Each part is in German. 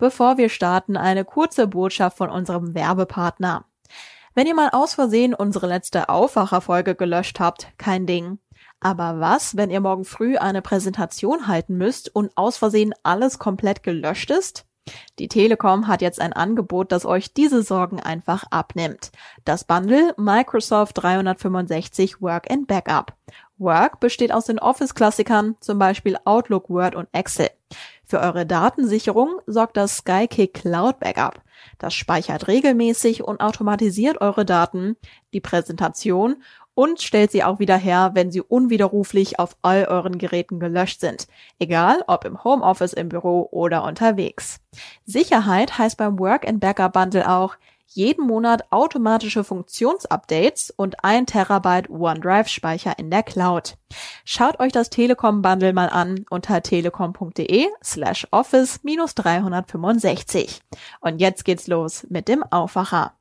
Bevor wir starten, eine kurze Botschaft von unserem Werbepartner. Wenn ihr mal aus Versehen unsere letzte Aufwacherfolge gelöscht habt, kein Ding. Aber was, wenn ihr morgen früh eine Präsentation halten müsst und aus Versehen alles komplett gelöscht ist? Die Telekom hat jetzt ein Angebot, das euch diese Sorgen einfach abnimmt. Das Bundle Microsoft 365 Work and Backup. Work besteht aus den Office-Klassikern, zum Beispiel Outlook, Word und Excel. Für eure Datensicherung sorgt das Skykick Cloud Backup. Das speichert regelmäßig und automatisiert eure Daten, die Präsentation und stellt sie auch wieder her, wenn sie unwiderruflich auf all euren Geräten gelöscht sind. Egal ob im Homeoffice, im Büro oder unterwegs. Sicherheit heißt beim Work and Backup Bundle auch, jeden Monat automatische Funktionsupdates und ein Terabyte OneDrive-Speicher in der Cloud. Schaut euch das Telekom-Bundle mal an unter telekom.de slash office minus 365. Und jetzt geht's los mit dem Aufwacher.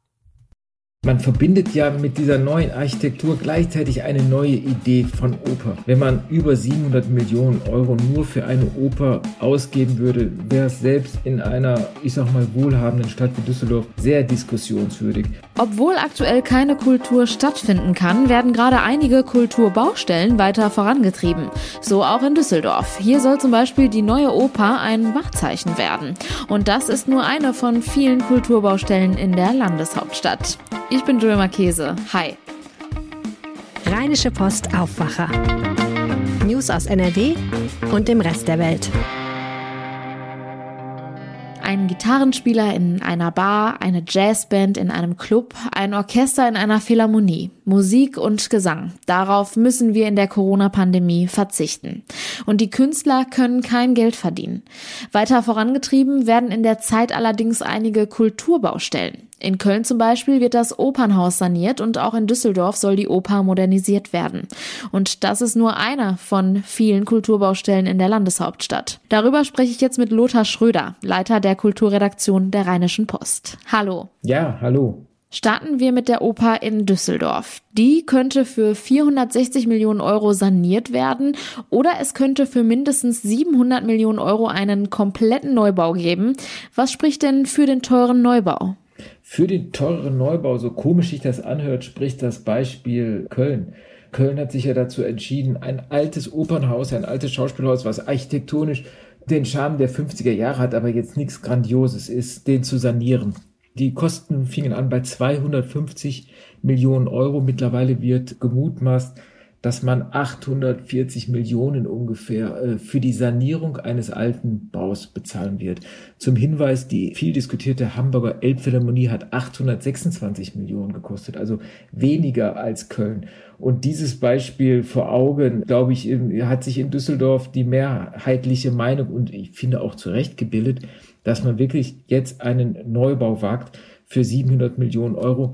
Man verbindet ja mit dieser neuen Architektur gleichzeitig eine neue Idee von Oper. Wenn man über 700 Millionen Euro nur für eine Oper ausgeben würde, wäre es selbst in einer, ich sag mal, wohlhabenden Stadt wie Düsseldorf sehr diskussionswürdig. Obwohl aktuell keine Kultur stattfinden kann, werden gerade einige Kulturbaustellen weiter vorangetrieben. So auch in Düsseldorf. Hier soll zum Beispiel die neue Oper ein Wahrzeichen werden. Und das ist nur eine von vielen Kulturbaustellen in der Landeshauptstadt. Ich bin Julia Marchese. Hi. Rheinische Post Aufwacher. News aus NRW und dem Rest der Welt. Ein Gitarrenspieler in einer Bar, eine Jazzband in einem Club, ein Orchester in einer Philharmonie. Musik und Gesang. Darauf müssen wir in der Corona-Pandemie verzichten. Und die Künstler können kein Geld verdienen. Weiter vorangetrieben werden in der Zeit allerdings einige Kulturbaustellen. In Köln zum Beispiel wird das Opernhaus saniert und auch in Düsseldorf soll die Oper modernisiert werden. Und das ist nur einer von vielen Kulturbaustellen in der Landeshauptstadt. Darüber spreche ich jetzt mit Lothar Schröder, Leiter der Kulturredaktion der Rheinischen Post. Hallo. Ja, hallo. Starten wir mit der Oper in Düsseldorf. Die könnte für 460 Millionen Euro saniert werden oder es könnte für mindestens 700 Millionen Euro einen kompletten Neubau geben. Was spricht denn für den teuren Neubau? Für den teureren Neubau, so komisch sich das anhört, spricht das Beispiel Köln. Köln hat sich ja dazu entschieden, ein altes Opernhaus, ein altes Schauspielhaus, was architektonisch den Charme der 50er Jahre hat, aber jetzt nichts Grandioses ist, den zu sanieren. Die Kosten fingen an bei 250 Millionen Euro. Mittlerweile wird gemutmaßt, dass man 840 Millionen ungefähr äh, für die Sanierung eines alten Baus bezahlen wird. Zum Hinweis, die viel diskutierte Hamburger Elbphilharmonie hat 826 Millionen gekostet, also weniger als Köln. Und dieses Beispiel vor Augen, glaube ich, hat sich in Düsseldorf die mehrheitliche Meinung und ich finde auch zu Recht gebildet, dass man wirklich jetzt einen Neubau wagt für 700 Millionen Euro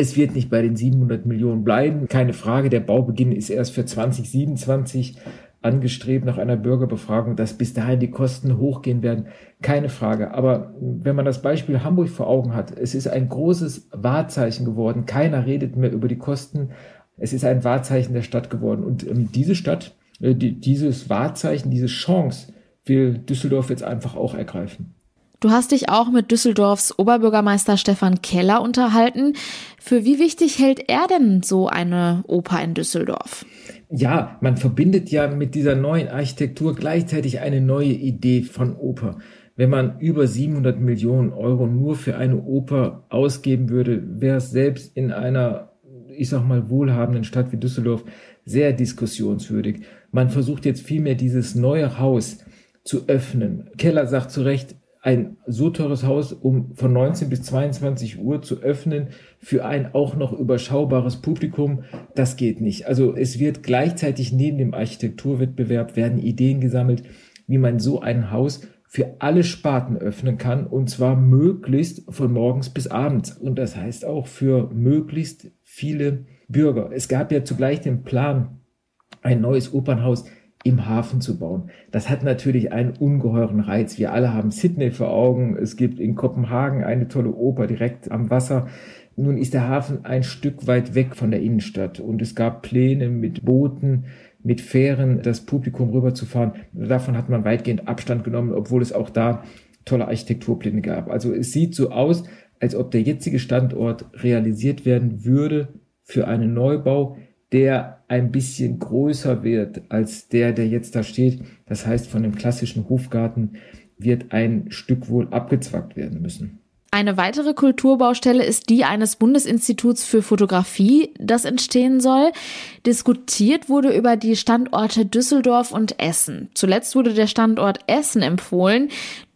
es wird nicht bei den 700 Millionen bleiben, keine Frage. Der Baubeginn ist erst für 2027 angestrebt nach einer Bürgerbefragung, dass bis dahin die Kosten hochgehen werden. Keine Frage. Aber wenn man das Beispiel Hamburg vor Augen hat, es ist ein großes Wahrzeichen geworden. Keiner redet mehr über die Kosten. Es ist ein Wahrzeichen der Stadt geworden. Und ähm, diese Stadt, äh, die, dieses Wahrzeichen, diese Chance will Düsseldorf jetzt einfach auch ergreifen. Du hast dich auch mit Düsseldorfs Oberbürgermeister Stefan Keller unterhalten. Für wie wichtig hält er denn so eine Oper in Düsseldorf? Ja, man verbindet ja mit dieser neuen Architektur gleichzeitig eine neue Idee von Oper. Wenn man über 700 Millionen Euro nur für eine Oper ausgeben würde, wäre es selbst in einer, ich sag mal, wohlhabenden Stadt wie Düsseldorf sehr diskussionswürdig. Man versucht jetzt vielmehr dieses neue Haus zu öffnen. Keller sagt zu Recht, ein so teures Haus um von 19 bis 22 Uhr zu öffnen für ein auch noch überschaubares Publikum, das geht nicht. Also es wird gleichzeitig neben dem Architekturwettbewerb werden Ideen gesammelt, wie man so ein Haus für alle Sparten öffnen kann und zwar möglichst von morgens bis abends und das heißt auch für möglichst viele Bürger. Es gab ja zugleich den Plan, ein neues Opernhaus im Hafen zu bauen. Das hat natürlich einen ungeheuren Reiz. Wir alle haben Sydney vor Augen. Es gibt in Kopenhagen eine tolle Oper direkt am Wasser. Nun ist der Hafen ein Stück weit weg von der Innenstadt und es gab Pläne mit Booten, mit Fähren das Publikum rüberzufahren. Davon hat man weitgehend Abstand genommen, obwohl es auch da tolle Architekturpläne gab. Also es sieht so aus, als ob der jetzige Standort realisiert werden würde für einen Neubau, der ein bisschen größer wird als der, der jetzt da steht. Das heißt, von dem klassischen Hofgarten wird ein Stück wohl abgezwackt werden müssen. Eine weitere Kulturbaustelle ist die eines Bundesinstituts für Fotografie, das entstehen soll. Diskutiert wurde über die Standorte Düsseldorf und Essen. Zuletzt wurde der Standort Essen empfohlen.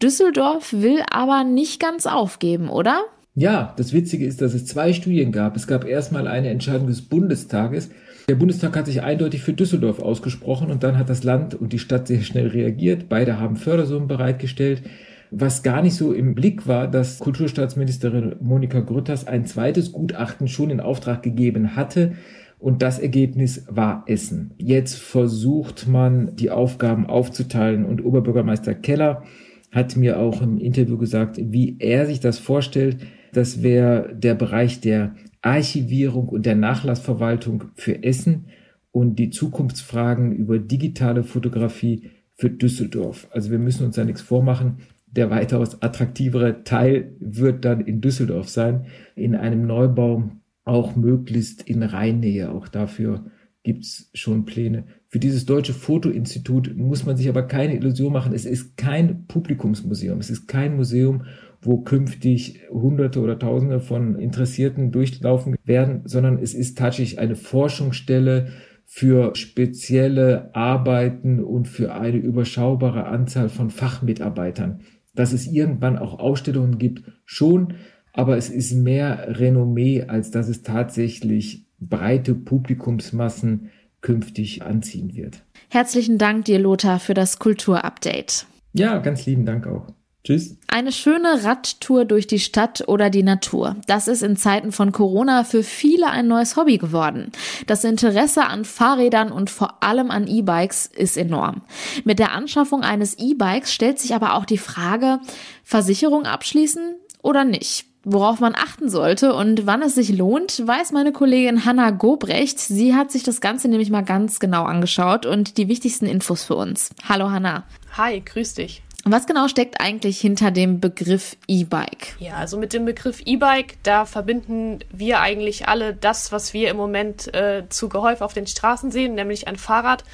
Düsseldorf will aber nicht ganz aufgeben, oder? Ja, das Witzige ist, dass es zwei Studien gab. Es gab erstmal eine Entscheidung des Bundestages. Der Bundestag hat sich eindeutig für Düsseldorf ausgesprochen und dann hat das Land und die Stadt sehr schnell reagiert. Beide haben Fördersummen bereitgestellt. Was gar nicht so im Blick war, dass Kulturstaatsministerin Monika Grütters ein zweites Gutachten schon in Auftrag gegeben hatte. Und das Ergebnis war Essen. Jetzt versucht man, die Aufgaben aufzuteilen. Und Oberbürgermeister Keller hat mir auch im Interview gesagt, wie er sich das vorstellt. Das wäre der Bereich der Archivierung und der Nachlassverwaltung für Essen und die Zukunftsfragen über digitale Fotografie für Düsseldorf. Also wir müssen uns da nichts vormachen der weitaus attraktivere Teil wird dann in Düsseldorf sein, in einem Neubau auch möglichst in Rheinnähe. Auch dafür gibt's schon Pläne. Für dieses Deutsche Fotoinstitut muss man sich aber keine Illusion machen. Es ist kein Publikumsmuseum. Es ist kein Museum, wo künftig Hunderte oder Tausende von Interessierten durchlaufen werden, sondern es ist tatsächlich eine Forschungsstelle für spezielle Arbeiten und für eine überschaubare Anzahl von Fachmitarbeitern dass es irgendwann auch Ausstellungen gibt, schon, aber es ist mehr Renommee, als dass es tatsächlich breite Publikumsmassen künftig anziehen wird. Herzlichen Dank dir, Lothar, für das Kulturupdate. Ja, ganz lieben Dank auch. Tschüss. Eine schöne Radtour durch die Stadt oder die Natur. Das ist in Zeiten von Corona für viele ein neues Hobby geworden. Das Interesse an Fahrrädern und vor allem an E-Bikes ist enorm. Mit der Anschaffung eines E-Bikes stellt sich aber auch die Frage, Versicherung abschließen oder nicht? Worauf man achten sollte und wann es sich lohnt, weiß meine Kollegin Hanna Gobrecht. Sie hat sich das Ganze nämlich mal ganz genau angeschaut und die wichtigsten Infos für uns. Hallo Hanna. Hi, grüß dich. Was genau steckt eigentlich hinter dem Begriff E-Bike? Ja, also mit dem Begriff E-Bike, da verbinden wir eigentlich alle das, was wir im Moment äh, zu gehäuft auf den Straßen sehen, nämlich ein Fahrrad,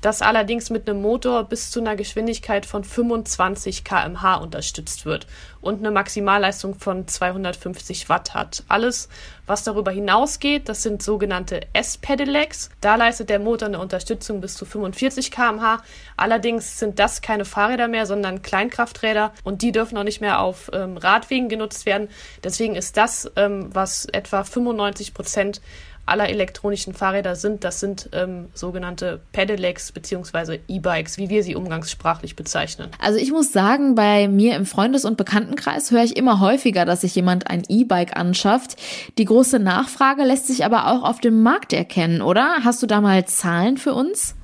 das allerdings mit einem Motor bis zu einer Geschwindigkeit von 25 kmh unterstützt wird und eine Maximalleistung von 250 Watt hat. Alles, was darüber hinausgeht, das sind sogenannte S-Pedelecs. Da leistet der Motor eine Unterstützung bis zu 45 kmh. Allerdings sind das keine Fahrräder mehr, sondern Kleinkrafträder und die dürfen auch nicht mehr auf ähm, Radwegen genutzt werden. Deswegen ist das, ähm, was etwa 95 Prozent aller elektronischen Fahrräder sind. Das sind ähm, sogenannte Pedelecs bzw. E-Bikes, wie wir sie umgangssprachlich bezeichnen. Also ich muss sagen, bei mir im Freundes- und Bekanntenkreis höre ich immer häufiger, dass sich jemand ein E-Bike anschafft. Die große Nachfrage lässt sich aber auch auf dem Markt erkennen, oder? Hast du da mal Zahlen für uns?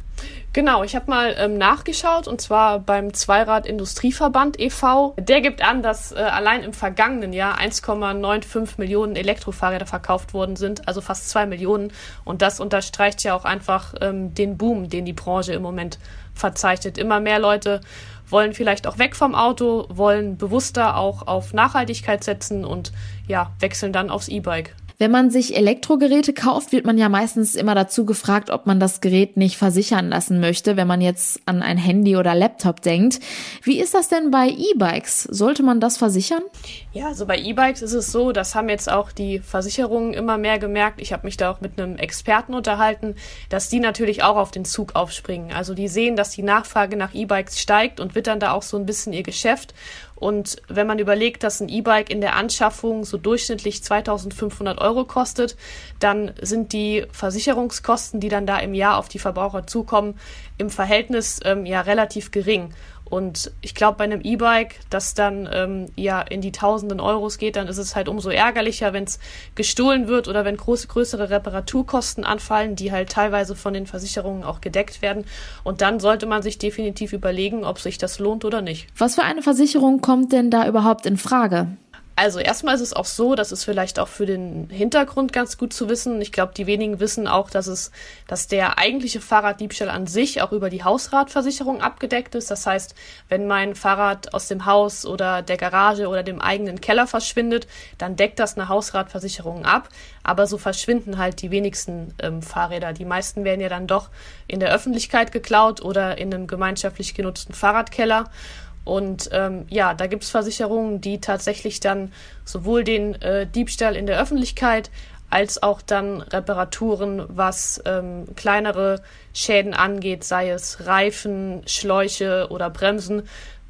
Genau, ich habe mal ähm, nachgeschaut und zwar beim Zweirad Industrieverband e.V. Der gibt an, dass äh, allein im vergangenen Jahr 1,95 Millionen Elektrofahrräder verkauft worden sind, also fast zwei Millionen. Und das unterstreicht ja auch einfach ähm, den Boom, den die Branche im Moment verzeichnet. Immer mehr Leute wollen vielleicht auch weg vom Auto, wollen bewusster auch auf Nachhaltigkeit setzen und ja, wechseln dann aufs E-Bike. Wenn man sich Elektrogeräte kauft, wird man ja meistens immer dazu gefragt, ob man das Gerät nicht versichern lassen möchte, wenn man jetzt an ein Handy oder Laptop denkt. Wie ist das denn bei E-Bikes? Sollte man das versichern? Ja, also bei E-Bikes ist es so, das haben jetzt auch die Versicherungen immer mehr gemerkt. Ich habe mich da auch mit einem Experten unterhalten, dass die natürlich auch auf den Zug aufspringen. Also die sehen, dass die Nachfrage nach E-Bikes steigt und wittern da auch so ein bisschen ihr Geschäft. Und wenn man überlegt, dass ein E-Bike in der Anschaffung so durchschnittlich 2500 Euro kostet, dann sind die Versicherungskosten, die dann da im Jahr auf die Verbraucher zukommen, im Verhältnis ähm, ja relativ gering. Und ich glaube, bei einem E-Bike, das dann ähm, ja in die tausenden Euros geht, dann ist es halt umso ärgerlicher, wenn es gestohlen wird oder wenn große, größere Reparaturkosten anfallen, die halt teilweise von den Versicherungen auch gedeckt werden. Und dann sollte man sich definitiv überlegen, ob sich das lohnt oder nicht. Was für eine Versicherung kommt denn da überhaupt in Frage? Also erstmal ist es auch so, das ist vielleicht auch für den Hintergrund ganz gut zu wissen. Ich glaube, die wenigen wissen auch, dass es, dass der eigentliche Fahrraddiebstahl an sich auch über die Hausratversicherung abgedeckt ist. Das heißt, wenn mein Fahrrad aus dem Haus oder der Garage oder dem eigenen Keller verschwindet, dann deckt das eine Hausratversicherung ab. Aber so verschwinden halt die wenigsten ähm, Fahrräder. Die meisten werden ja dann doch in der Öffentlichkeit geklaut oder in einem gemeinschaftlich genutzten Fahrradkeller. Und ähm, ja, da gibt's Versicherungen, die tatsächlich dann sowohl den äh, Diebstahl in der Öffentlichkeit als auch dann Reparaturen, was ähm, kleinere Schäden angeht, sei es Reifen, Schläuche oder Bremsen,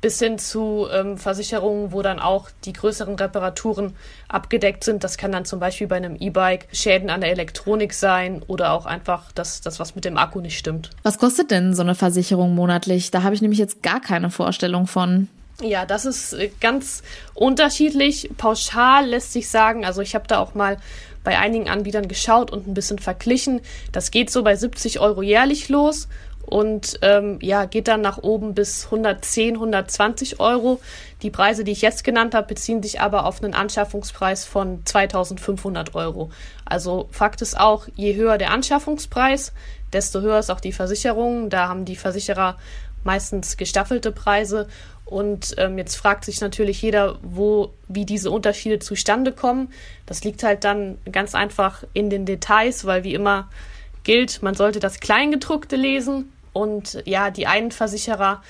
bis hin zu ähm, Versicherungen, wo dann auch die größeren Reparaturen abgedeckt sind. Das kann dann zum Beispiel bei einem E-Bike Schäden an der Elektronik sein oder auch einfach, dass das was mit dem Akku nicht stimmt. Was kostet denn so eine Versicherung monatlich? Da habe ich nämlich jetzt gar keine Vorstellung von. Ja, das ist äh, ganz unterschiedlich. Pauschal lässt sich sagen, also ich habe da auch mal bei einigen Anbietern geschaut und ein bisschen verglichen. Das geht so bei 70 Euro jährlich los und ähm, ja, geht dann nach oben bis 110, 120 Euro. Die Preise, die ich jetzt genannt habe, beziehen sich aber auf einen Anschaffungspreis von 2500 Euro. Also Fakt ist auch, je höher der Anschaffungspreis, desto höher ist auch die Versicherung. Da haben die Versicherer meistens gestaffelte Preise. Und ähm, jetzt fragt sich natürlich jeder, wo, wie diese Unterschiede zustande kommen. Das liegt halt dann ganz einfach in den Details, weil wie immer gilt, man sollte das Kleingedruckte lesen und ja, die einen Versicherer,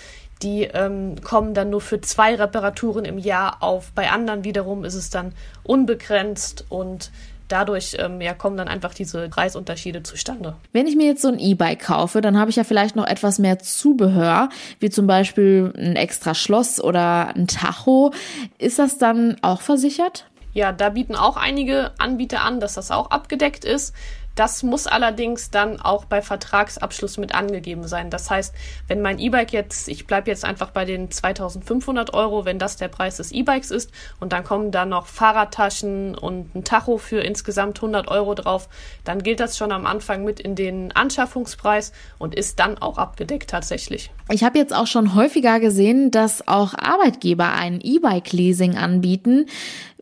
die ähm, kommen dann nur für zwei Reparaturen im Jahr auf. Bei anderen wiederum ist es dann unbegrenzt und dadurch ähm, ja, kommen dann einfach diese Preisunterschiede zustande. Wenn ich mir jetzt so ein E-Bike kaufe, dann habe ich ja vielleicht noch etwas mehr Zubehör, wie zum Beispiel ein extra Schloss oder ein Tacho. Ist das dann auch versichert? Ja, da bieten auch einige Anbieter an, dass das auch abgedeckt ist. Das muss allerdings dann auch bei Vertragsabschluss mit angegeben sein. Das heißt, wenn mein E-Bike jetzt, ich bleibe jetzt einfach bei den 2500 Euro, wenn das der Preis des E-Bikes ist und dann kommen da noch Fahrradtaschen und ein Tacho für insgesamt 100 Euro drauf, dann gilt das schon am Anfang mit in den Anschaffungspreis und ist dann auch abgedeckt tatsächlich. Ich habe jetzt auch schon häufiger gesehen, dass auch Arbeitgeber ein E-Bike-Leasing anbieten.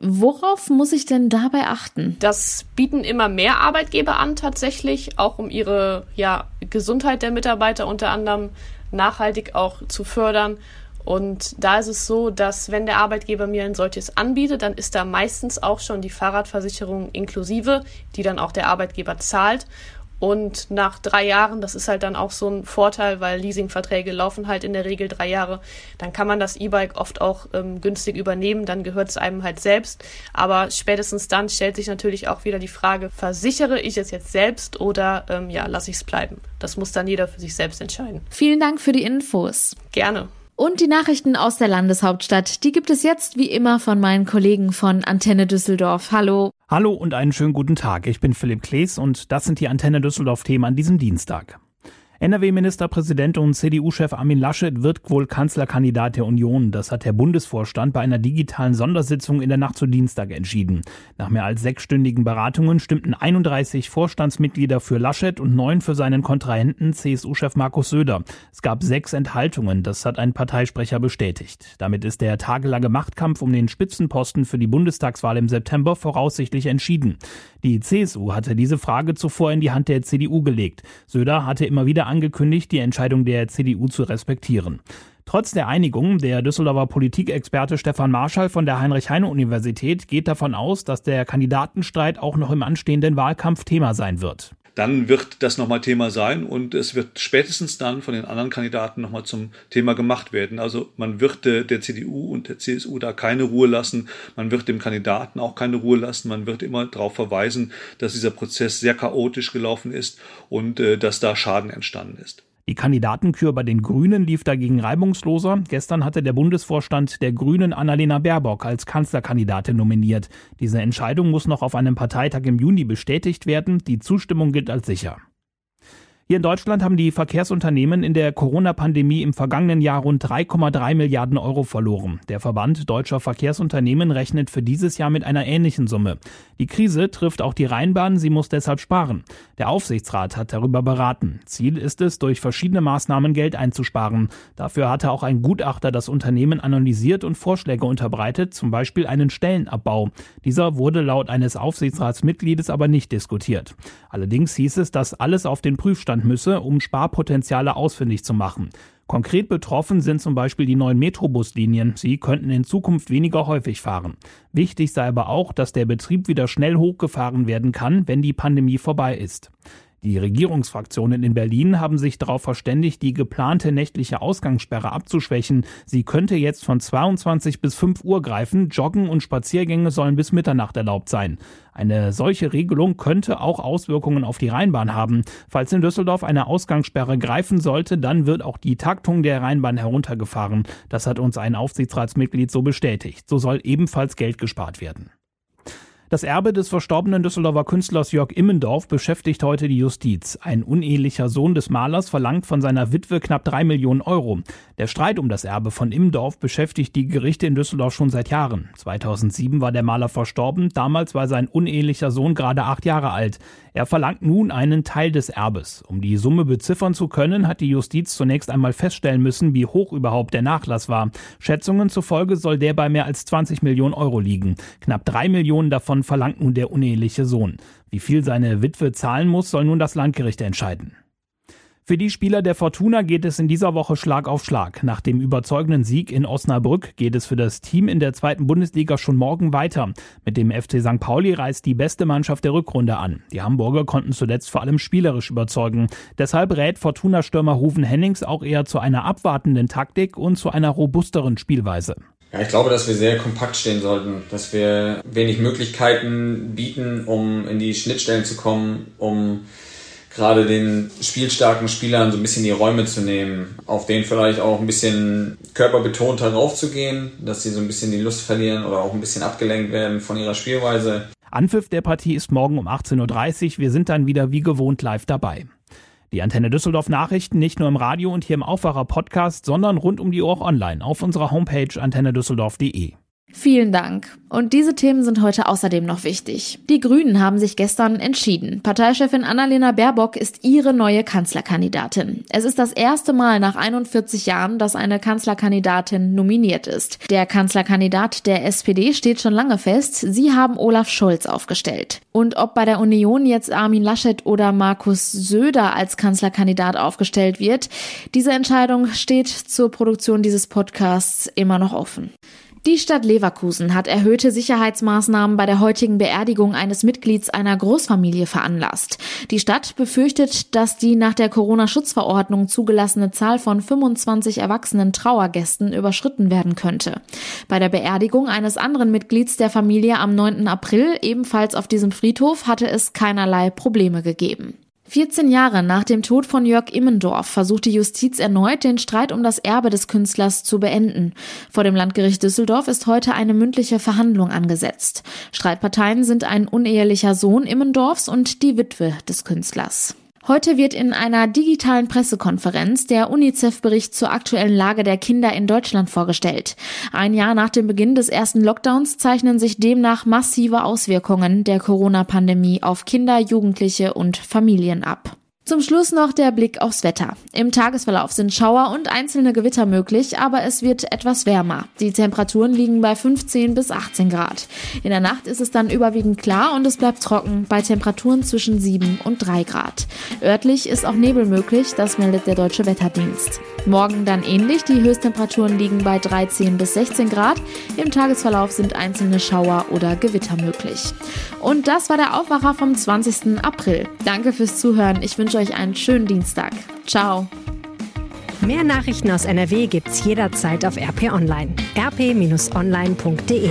Worauf muss ich denn dabei achten? Das bieten immer mehr Arbeitgeber an tatsächlich, auch um ihre ja, Gesundheit der Mitarbeiter unter anderem nachhaltig auch zu fördern. Und da ist es so, dass wenn der Arbeitgeber mir ein solches anbietet, dann ist da meistens auch schon die Fahrradversicherung inklusive, die dann auch der Arbeitgeber zahlt. Und nach drei Jahren, das ist halt dann auch so ein Vorteil, weil Leasingverträge laufen halt in der Regel drei Jahre, dann kann man das E-Bike oft auch ähm, günstig übernehmen, dann gehört es einem halt selbst. Aber spätestens dann stellt sich natürlich auch wieder die Frage, versichere ich es jetzt selbst oder ähm, ja, lasse ich es bleiben? Das muss dann jeder für sich selbst entscheiden. Vielen Dank für die Infos. Gerne. Und die Nachrichten aus der Landeshauptstadt, die gibt es jetzt wie immer von meinen Kollegen von Antenne Düsseldorf. Hallo. Hallo und einen schönen guten Tag. Ich bin Philipp Klees und das sind die Antenne Düsseldorf Themen an diesem Dienstag. NRW-Ministerpräsident und CDU-Chef Armin Laschet wird wohl Kanzlerkandidat der Union. Das hat der Bundesvorstand bei einer digitalen Sondersitzung in der Nacht zu Dienstag entschieden. Nach mehr als sechsstündigen Beratungen stimmten 31 Vorstandsmitglieder für Laschet und neun für seinen Kontrahenten CSU-Chef Markus Söder. Es gab sechs Enthaltungen, das hat ein Parteisprecher bestätigt. Damit ist der tagelange Machtkampf um den Spitzenposten für die Bundestagswahl im September voraussichtlich entschieden. Die CSU hatte diese Frage zuvor in die Hand der CDU gelegt. Söder hatte immer wieder angekündigt, die Entscheidung der CDU zu respektieren. Trotz der Einigung, der Düsseldorfer Politikexperte Stefan Marschall von der Heinrich-Heine-Universität geht davon aus, dass der Kandidatenstreit auch noch im anstehenden Wahlkampf Thema sein wird dann wird das nochmal Thema sein und es wird spätestens dann von den anderen Kandidaten nochmal zum Thema gemacht werden. Also man wird der, der CDU und der CSU da keine Ruhe lassen, man wird dem Kandidaten auch keine Ruhe lassen, man wird immer darauf verweisen, dass dieser Prozess sehr chaotisch gelaufen ist und äh, dass da Schaden entstanden ist. Die Kandidatenkür bei den Grünen lief dagegen reibungsloser. Gestern hatte der Bundesvorstand der Grünen Annalena Baerbock als Kanzlerkandidatin nominiert. Diese Entscheidung muss noch auf einem Parteitag im Juni bestätigt werden. Die Zustimmung gilt als sicher. Hier in Deutschland haben die Verkehrsunternehmen in der Corona-Pandemie im vergangenen Jahr rund 3,3 Milliarden Euro verloren. Der Verband deutscher Verkehrsunternehmen rechnet für dieses Jahr mit einer ähnlichen Summe. Die Krise trifft auch die Rheinbahn, sie muss deshalb sparen. Der Aufsichtsrat hat darüber beraten. Ziel ist es, durch verschiedene Maßnahmen Geld einzusparen. Dafür hatte auch ein Gutachter das Unternehmen analysiert und Vorschläge unterbreitet, zum Beispiel einen Stellenabbau. Dieser wurde laut eines Aufsichtsratsmitgliedes aber nicht diskutiert. Allerdings hieß es, dass alles auf den Prüfstand müsse, um Sparpotenziale ausfindig zu machen. Konkret betroffen sind zum Beispiel die neuen Metrobuslinien. Sie könnten in Zukunft weniger häufig fahren. Wichtig sei aber auch, dass der Betrieb wieder schnell hochgefahren werden kann, wenn die Pandemie vorbei ist. Die Regierungsfraktionen in Berlin haben sich darauf verständigt, die geplante nächtliche Ausgangssperre abzuschwächen. Sie könnte jetzt von 22 bis 5 Uhr greifen. Joggen und Spaziergänge sollen bis Mitternacht erlaubt sein. Eine solche Regelung könnte auch Auswirkungen auf die Rheinbahn haben. Falls in Düsseldorf eine Ausgangssperre greifen sollte, dann wird auch die Taktung der Rheinbahn heruntergefahren. Das hat uns ein Aufsichtsratsmitglied so bestätigt. So soll ebenfalls Geld gespart werden. Das Erbe des verstorbenen Düsseldorfer Künstlers Jörg Immendorf beschäftigt heute die Justiz. Ein unehelicher Sohn des Malers verlangt von seiner Witwe knapp drei Millionen Euro. Der Streit um das Erbe von Immendorf beschäftigt die Gerichte in Düsseldorf schon seit Jahren. 2007 war der Maler verstorben. Damals war sein unehelicher Sohn gerade acht Jahre alt. Er verlangt nun einen Teil des Erbes. Um die Summe beziffern zu können, hat die Justiz zunächst einmal feststellen müssen, wie hoch überhaupt der Nachlass war. Schätzungen zufolge soll der bei mehr als 20 Millionen Euro liegen. Knapp drei Millionen davon verlangt nun der uneheliche Sohn. Wie viel seine Witwe zahlen muss, soll nun das Landgericht entscheiden. Für die Spieler der Fortuna geht es in dieser Woche Schlag auf Schlag. Nach dem überzeugenden Sieg in Osnabrück geht es für das Team in der zweiten Bundesliga schon morgen weiter. Mit dem FC St. Pauli reist die beste Mannschaft der Rückrunde an. Die Hamburger konnten zuletzt vor allem spielerisch überzeugen. Deshalb rät Fortuna-Stürmer Rufen Hennings auch eher zu einer abwartenden Taktik und zu einer robusteren Spielweise. Ja, ich glaube, dass wir sehr kompakt stehen sollten, dass wir wenig Möglichkeiten bieten, um in die Schnittstellen zu kommen, um gerade den spielstarken Spielern so ein bisschen die Räume zu nehmen, auf denen vielleicht auch ein bisschen körperbetonter raufzugehen, dass sie so ein bisschen die Lust verlieren oder auch ein bisschen abgelenkt werden von ihrer Spielweise. Anpfiff der Partie ist morgen um 18.30 Uhr. Wir sind dann wieder wie gewohnt live dabei. Die Antenne Düsseldorf Nachrichten nicht nur im Radio und hier im Aufwacher Podcast, sondern rund um die Uhr online auf unserer Homepage antennedüsseldorf.de. Vielen Dank. Und diese Themen sind heute außerdem noch wichtig. Die Grünen haben sich gestern entschieden. Parteichefin Annalena Baerbock ist ihre neue Kanzlerkandidatin. Es ist das erste Mal nach 41 Jahren, dass eine Kanzlerkandidatin nominiert ist. Der Kanzlerkandidat der SPD steht schon lange fest. Sie haben Olaf Scholz aufgestellt. Und ob bei der Union jetzt Armin Laschet oder Markus Söder als Kanzlerkandidat aufgestellt wird, diese Entscheidung steht zur Produktion dieses Podcasts immer noch offen. Die Stadt Leverkusen hat erhöhte Sicherheitsmaßnahmen bei der heutigen Beerdigung eines Mitglieds einer Großfamilie veranlasst. Die Stadt befürchtet, dass die nach der Corona-Schutzverordnung zugelassene Zahl von 25 erwachsenen Trauergästen überschritten werden könnte. Bei der Beerdigung eines anderen Mitglieds der Familie am 9. April, ebenfalls auf diesem Friedhof, hatte es keinerlei Probleme gegeben. 14 Jahre nach dem Tod von Jörg Immendorf versucht die Justiz erneut, den Streit um das Erbe des Künstlers zu beenden. Vor dem Landgericht Düsseldorf ist heute eine mündliche Verhandlung angesetzt. Streitparteien sind ein unehelicher Sohn Immendorfs und die Witwe des Künstlers. Heute wird in einer digitalen Pressekonferenz der UNICEF-Bericht zur aktuellen Lage der Kinder in Deutschland vorgestellt. Ein Jahr nach dem Beginn des ersten Lockdowns zeichnen sich demnach massive Auswirkungen der Corona-Pandemie auf Kinder, Jugendliche und Familien ab. Zum Schluss noch der Blick aufs Wetter. Im Tagesverlauf sind Schauer und einzelne Gewitter möglich, aber es wird etwas wärmer. Die Temperaturen liegen bei 15 bis 18 Grad. In der Nacht ist es dann überwiegend klar und es bleibt trocken bei Temperaturen zwischen 7 und 3 Grad. Örtlich ist auch Nebel möglich, das meldet der Deutsche Wetterdienst. Morgen dann ähnlich, die Höchsttemperaturen liegen bei 13 bis 16 Grad. Im Tagesverlauf sind einzelne Schauer oder Gewitter möglich. Und das war der Aufwacher vom 20. April. Danke fürs Zuhören. Ich wünsche wünsche euch einen schönen Dienstag. Ciao. Mehr Nachrichten aus NRW gibt's jederzeit auf RP Online. rp-online.de